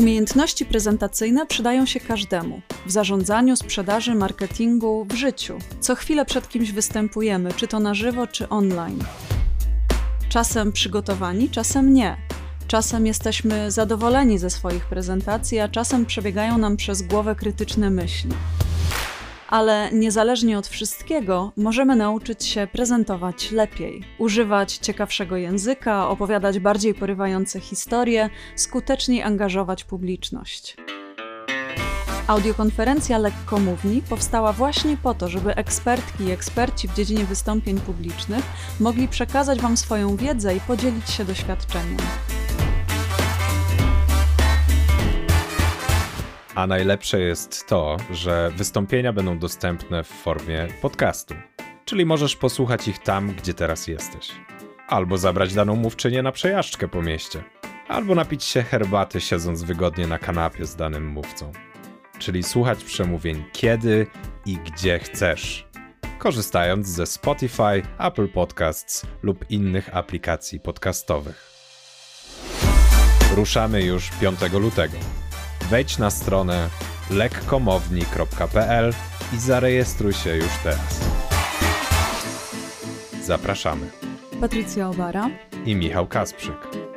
Umiejętności prezentacyjne przydają się każdemu w zarządzaniu, sprzedaży, marketingu, w życiu. Co chwilę przed kimś występujemy, czy to na żywo, czy online. Czasem przygotowani, czasem nie. Czasem jesteśmy zadowoleni ze swoich prezentacji, a czasem przebiegają nam przez głowę krytyczne myśli. Ale niezależnie od wszystkiego, możemy nauczyć się prezentować lepiej, używać ciekawszego języka, opowiadać bardziej porywające historie, skuteczniej angażować publiczność. Audiokonferencja Lekkomówni powstała właśnie po to, żeby ekspertki i eksperci w dziedzinie wystąpień publicznych mogli przekazać Wam swoją wiedzę i podzielić się doświadczeniem. A najlepsze jest to, że wystąpienia będą dostępne w formie podcastu. Czyli możesz posłuchać ich tam, gdzie teraz jesteś. Albo zabrać daną mówczynię na przejażdżkę po mieście. Albo napić się herbaty, siedząc wygodnie na kanapie z danym mówcą. Czyli słuchać przemówień kiedy i gdzie chcesz. Korzystając ze Spotify, Apple Podcasts lub innych aplikacji podcastowych. Ruszamy już 5 lutego wejdź na stronę lekkomowni.pl i zarejestruj się już teraz. Zapraszamy. Patrycja Obara I Michał Kasprzyk.